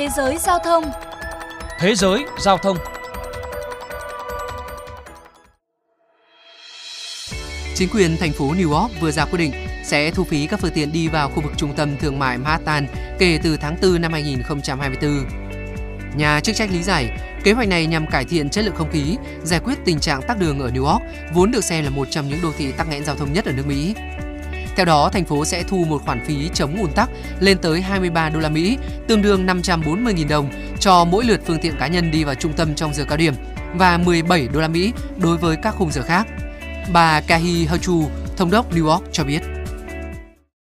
Thế giới giao thông Thế giới giao thông Chính quyền thành phố New York vừa ra quyết định sẽ thu phí các phương tiện đi vào khu vực trung tâm thương mại Manhattan kể từ tháng 4 năm 2024. Nhà chức trách lý giải, kế hoạch này nhằm cải thiện chất lượng không khí, giải quyết tình trạng tắc đường ở New York, vốn được xem là một trong những đô thị tắc nghẽn giao thông nhất ở nước Mỹ. Theo đó, thành phố sẽ thu một khoản phí chống ùn tắc lên tới 23 đô la Mỹ, tương đương 540.000 đồng cho mỗi lượt phương tiện cá nhân đi vào trung tâm trong giờ cao điểm và 17 đô la Mỹ đối với các khung giờ khác. Bà Kahi Hachu, thống đốc New York cho biết.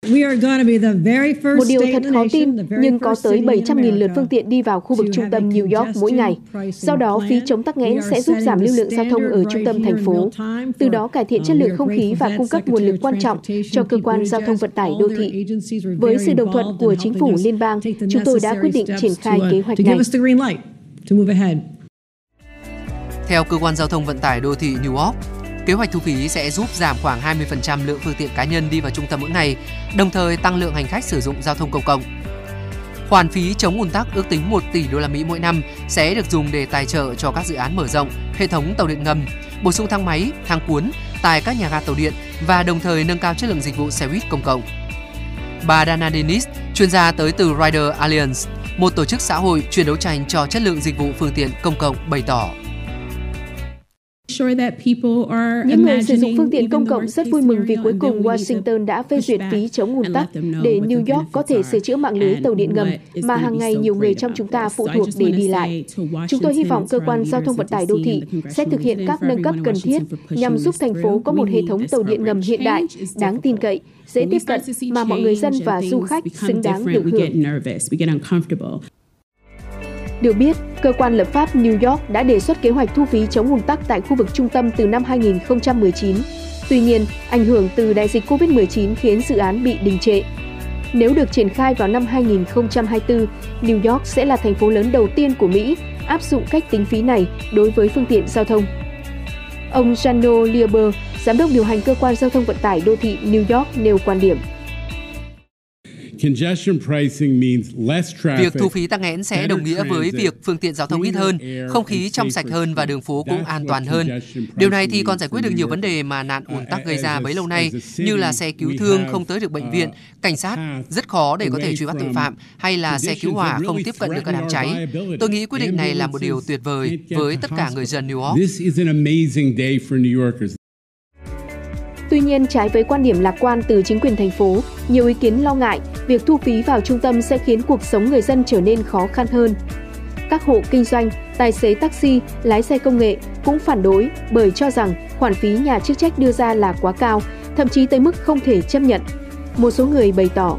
Một điều thật khó tin, nhưng có tới 700.000 lượt phương tiện đi vào khu vực trung tâm New York mỗi ngày. Do đó, phí chống tắc nghẽn sẽ giúp giảm lưu lượng giao thông ở trung tâm thành phố, từ đó cải thiện chất lượng không khí và cung cấp nguồn lực quan trọng cho cơ quan giao thông vận tải đô thị. Với sự đồng thuận của chính phủ liên bang, chúng tôi đã quyết định triển khai kế hoạch này. Theo cơ quan giao thông vận tải đô thị New York, Kế hoạch thu phí sẽ giúp giảm khoảng 20% lượng phương tiện cá nhân đi vào trung tâm mỗi ngày, đồng thời tăng lượng hành khách sử dụng giao thông công cộng. Khoản phí chống ùn tắc ước tính 1 tỷ đô la Mỹ mỗi năm sẽ được dùng để tài trợ cho các dự án mở rộng hệ thống tàu điện ngầm, bổ sung thang máy, thang cuốn tại các nhà ga tàu điện và đồng thời nâng cao chất lượng dịch vụ xe buýt công cộng. Bà Dana Dennis, chuyên gia tới từ Rider Alliance, một tổ chức xã hội chuyên đấu tranh cho chất lượng dịch vụ phương tiện công cộng bày tỏ. Những người sử dụng phương tiện công cộng rất vui mừng vì cuối cùng Washington đã phê duyệt phí chống ùn tắc để New York có thể sửa chữa mạng lưới tàu điện ngầm mà hàng ngày nhiều người trong chúng ta phụ thuộc để đi lại. Chúng tôi hy vọng cơ quan giao thông vận tải đô thị sẽ thực hiện các nâng cấp cần thiết nhằm giúp thành phố có một hệ thống tàu điện ngầm hiện đại, đáng tin cậy, dễ tiếp cận mà mọi người dân và du khách xứng đáng được hưởng. Được biết, cơ quan lập pháp New York đã đề xuất kế hoạch thu phí chống ùn tắc tại khu vực trung tâm từ năm 2019. Tuy nhiên, ảnh hưởng từ đại dịch COVID-19 khiến dự án bị đình trệ. Nếu được triển khai vào năm 2024, New York sẽ là thành phố lớn đầu tiên của Mỹ áp dụng cách tính phí này đối với phương tiện giao thông. Ông Jano Lieber, giám đốc điều hành cơ quan giao thông vận tải đô thị New York nêu quan điểm. Việc thu phí tắc nghẽn sẽ đồng nghĩa với việc phương tiện giao thông ít hơn, không khí trong sạch hơn và đường phố cũng an toàn hơn. Điều này thì còn giải quyết được nhiều vấn đề mà nạn ùn tắc gây ra bấy lâu nay, như là xe cứu thương không tới được bệnh viện, cảnh sát rất khó để có thể truy bắt tội phạm, hay là xe cứu hỏa không tiếp cận được các đám cháy. Tôi nghĩ quyết định này là một điều tuyệt vời với tất cả người dân New York. Tuy nhiên, trái với quan điểm lạc quan từ chính quyền thành phố, nhiều ý kiến lo ngại việc thu phí vào trung tâm sẽ khiến cuộc sống người dân trở nên khó khăn hơn. Các hộ kinh doanh, tài xế taxi, lái xe công nghệ cũng phản đối bởi cho rằng khoản phí nhà chức trách đưa ra là quá cao, thậm chí tới mức không thể chấp nhận. Một số người bày tỏ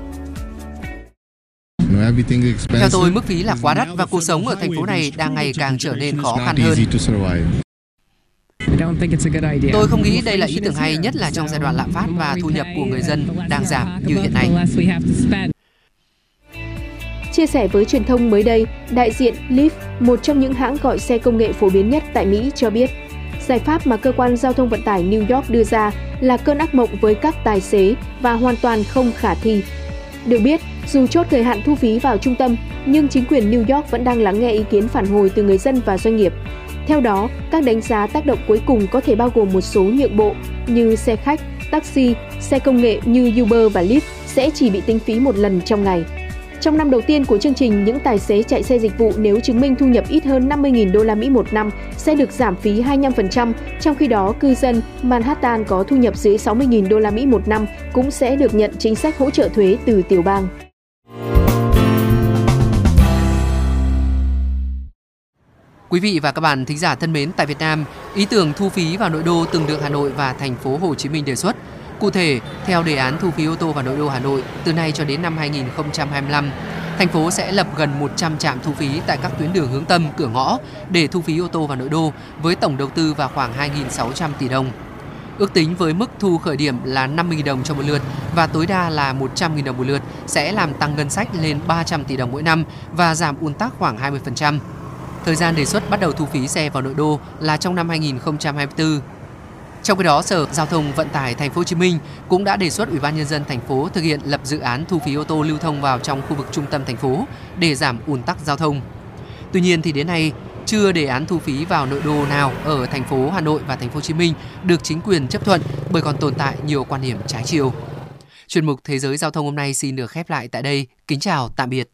theo tôi, mức phí là quá đắt và cuộc sống ở thành phố này đang ngày càng trở nên khó khăn hơn. Tôi không nghĩ đây là ý tưởng hay nhất là trong giai đoạn lạm phát và thu nhập của người dân đang giảm như hiện nay. Chia sẻ với truyền thông mới đây, đại diện Lyft, một trong những hãng gọi xe công nghệ phổ biến nhất tại Mỹ cho biết, giải pháp mà cơ quan giao thông vận tải New York đưa ra là cơn ác mộng với các tài xế và hoàn toàn không khả thi. Được biết, dù chốt thời hạn thu phí vào trung tâm, nhưng chính quyền New York vẫn đang lắng nghe ý kiến phản hồi từ người dân và doanh nghiệp. Theo đó, các đánh giá tác động cuối cùng có thể bao gồm một số nhượng bộ như xe khách, taxi, xe công nghệ như Uber và Lyft sẽ chỉ bị tính phí một lần trong ngày. Trong năm đầu tiên của chương trình, những tài xế chạy xe dịch vụ nếu chứng minh thu nhập ít hơn 50.000 đô la Mỹ một năm sẽ được giảm phí 25%, trong khi đó cư dân Manhattan có thu nhập dưới 60.000 đô la Mỹ một năm cũng sẽ được nhận chính sách hỗ trợ thuế từ tiểu bang. Quý vị và các bạn thính giả thân mến, tại Việt Nam, ý tưởng thu phí vào nội đô từng được Hà Nội và thành phố Hồ Chí Minh đề xuất. Cụ thể, theo đề án thu phí ô tô vào nội đô Hà Nội, từ nay cho đến năm 2025, thành phố sẽ lập gần 100 trạm thu phí tại các tuyến đường hướng tâm, cửa ngõ để thu phí ô tô vào nội đô với tổng đầu tư vào khoảng 2.600 tỷ đồng. Ước tính với mức thu khởi điểm là 50.000 đồng cho một lượt và tối đa là 100.000 đồng một lượt sẽ làm tăng ngân sách lên 300 tỷ đồng mỗi năm và giảm ùn tắc khoảng 20%. Thời gian đề xuất bắt đầu thu phí xe vào nội đô là trong năm 2024. Trong khi đó, Sở Giao thông Vận tải Thành phố Hồ Chí Minh cũng đã đề xuất Ủy ban nhân dân thành phố thực hiện lập dự án thu phí ô tô lưu thông vào trong khu vực trung tâm thành phố để giảm ùn tắc giao thông. Tuy nhiên thì đến nay chưa đề án thu phí vào nội đô nào ở thành phố Hà Nội và thành phố Hồ Chí Minh được chính quyền chấp thuận bởi còn tồn tại nhiều quan điểm trái chiều. Chuyên mục Thế giới giao thông hôm nay xin được khép lại tại đây. Kính chào, tạm biệt.